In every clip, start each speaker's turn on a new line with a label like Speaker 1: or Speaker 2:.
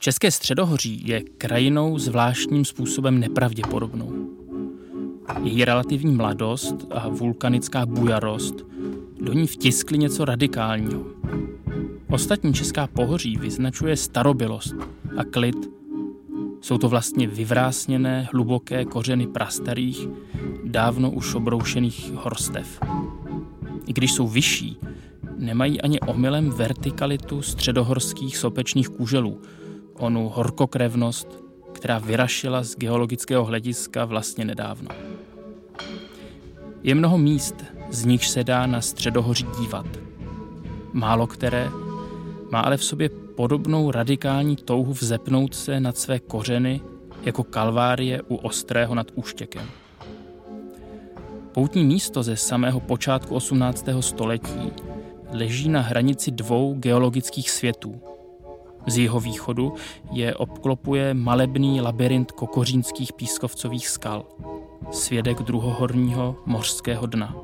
Speaker 1: České středohoří je krajinou zvláštním způsobem nepravděpodobnou. Její relativní mladost a vulkanická bujarost do ní vtiskly něco radikálního. Ostatní česká pohoří vyznačuje starobilost a klid. Jsou to vlastně vyvrásněné, hluboké kořeny prastarých, dávno už obroušených horstev. I když jsou vyšší, nemají ani omylem vertikalitu středohorských sopečných kůželů, onu horkokrevnost, která vyrašila z geologického hlediska vlastně nedávno. Je mnoho míst, z nichž se dá na středohoří dívat. Málo které má ale v sobě podobnou radikální touhu vzepnout se nad své kořeny jako kalvárie u Ostrého nad Úštěkem. Poutní místo ze samého počátku 18. století leží na hranici dvou geologických světů. Z jeho východu je obklopuje malebný labirint kokořínských pískovcových skal, svědek druhohorního mořského dna.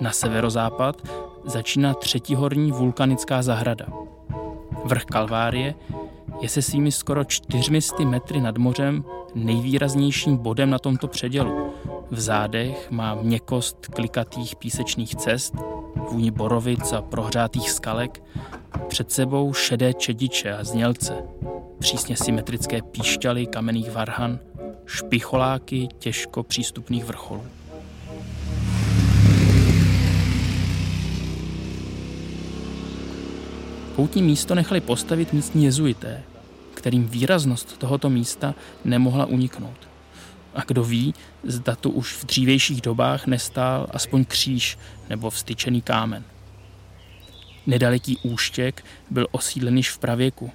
Speaker 1: Na severozápad začíná třetihorní vulkanická zahrada. Vrch Kalvárie je se svými skoro 400 metry nad mořem nejvýraznějším bodem na tomto předělu. V zádech má měkost klikatých písečných cest, vůni borovic a prohřátých skalek, před sebou šedé čediče a znělce, přísně symetrické píšťaly kamenných varhan, špicholáky těžko přístupných vrcholů. Poutní místo nechali postavit místní jezuité, kterým výraznost tohoto místa nemohla uniknout. A kdo ví, zda tu už v dřívějších dobách nestál aspoň kříž nebo vstyčený kámen. Nedaleký úštěk byl osídlen již v pravěku.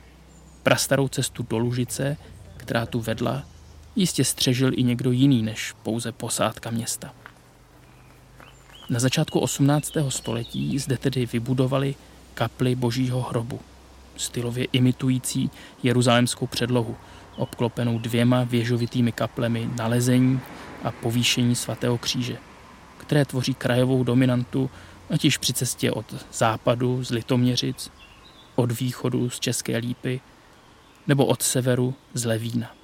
Speaker 1: Prastarou cestu do Lužice, která tu vedla, jistě střežil i někdo jiný než pouze posádka města. Na začátku 18. století zde tedy vybudovali kapli božího hrobu, stylově imitující jeruzalémskou předlohu, obklopenou dvěma věžovitými kaplemi nalezení a povýšení svatého kříže, které tvoří krajovou dominantu ať již při cestě od západu z Litoměřic, od východu z České Lípy nebo od severu z Levína.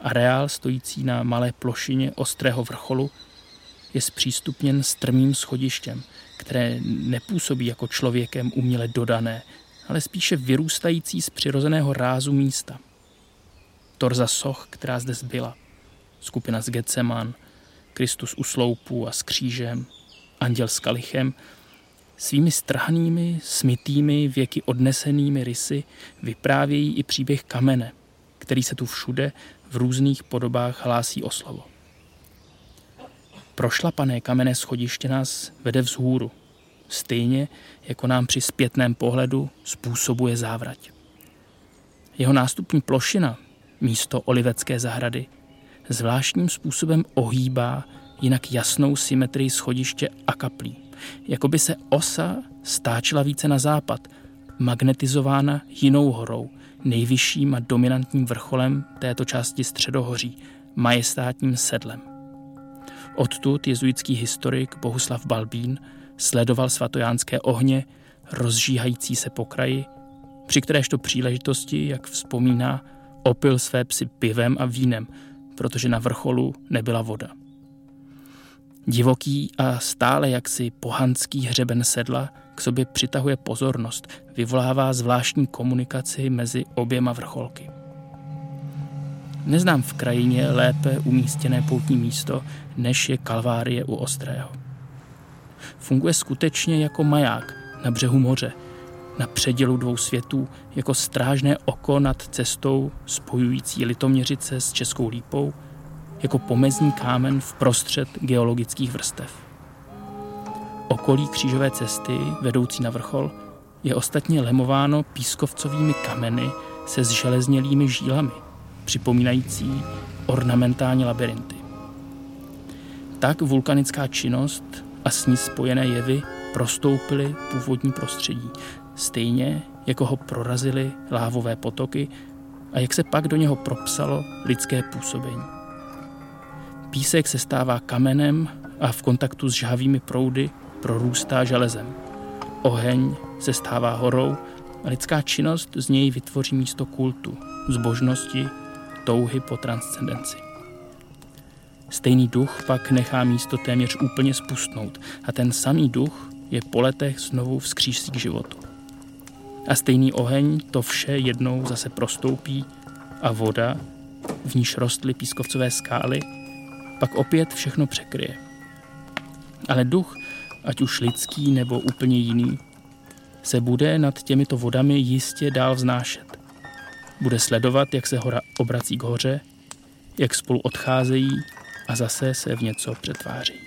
Speaker 1: Areál stojící na malé plošině ostrého vrcholu je zpřístupněn strmým schodištěm, které nepůsobí jako člověkem uměle dodané, ale spíše vyrůstající z přirozeného rázu místa. Torza soch, která zde zbyla, skupina z Getseman, Kristus u sloupu a s křížem, anděl s kalichem, svými strhanými, smitými, věky odnesenými rysy vyprávějí i příběh kamene, který se tu všude v různých podobách hlásí o slovo. Prošlapané kamenné schodiště nás vede vzhůru, stejně jako nám při zpětném pohledu způsobuje závrať. Jeho nástupní plošina, místo olivecké zahrady, zvláštním způsobem ohýbá jinak jasnou symetrii schodiště a kaplí. Jako by se osa stáčela více na západ, magnetizována jinou horou, nejvyšším a dominantním vrcholem této části středohoří, majestátním sedlem. Odtud jezuitský historik Bohuslav Balbín sledoval svatojánské ohně, rozžíhající se po kraji, při kteréžto příležitosti, jak vzpomíná, opil své psy pivem a vínem, protože na vrcholu nebyla voda. Divoký a stále jaksi pohanský hřeben sedla k sobě přitahuje pozornost, vyvolává zvláštní komunikaci mezi oběma vrcholky. Neznám v krajině lépe umístěné poutní místo, než je Kalvárie u Ostrého. Funguje skutečně jako maják na břehu moře, na předělu dvou světů, jako strážné oko nad cestou spojující Litoměřice s Českou lípou – jako pomezní kámen v prostřed geologických vrstev. Okolí křížové cesty, vedoucí na vrchol, je ostatně lemováno pískovcovými kameny se zželeznělými žílami, připomínající ornamentální labirinty. Tak vulkanická činnost a s ní spojené jevy prostoupily původní prostředí, stejně jako ho prorazily lávové potoky a jak se pak do něho propsalo lidské působení. Písek se stává kamenem a v kontaktu s žhavými proudy prorůstá železem. Oheň se stává horou a lidská činnost z něj vytvoří místo kultu, zbožnosti, touhy po transcendenci. Stejný duch pak nechá místo téměř úplně spustnout a ten samý duch je po letech znovu vzkřísí k životu. A stejný oheň to vše jednou zase prostoupí a voda, v níž rostly pískovcové skály, pak opět všechno překryje. Ale duch, ať už lidský nebo úplně jiný, se bude nad těmito vodami jistě dál vznášet. Bude sledovat, jak se hora obrací k hoře, jak spolu odcházejí a zase se v něco přetváří.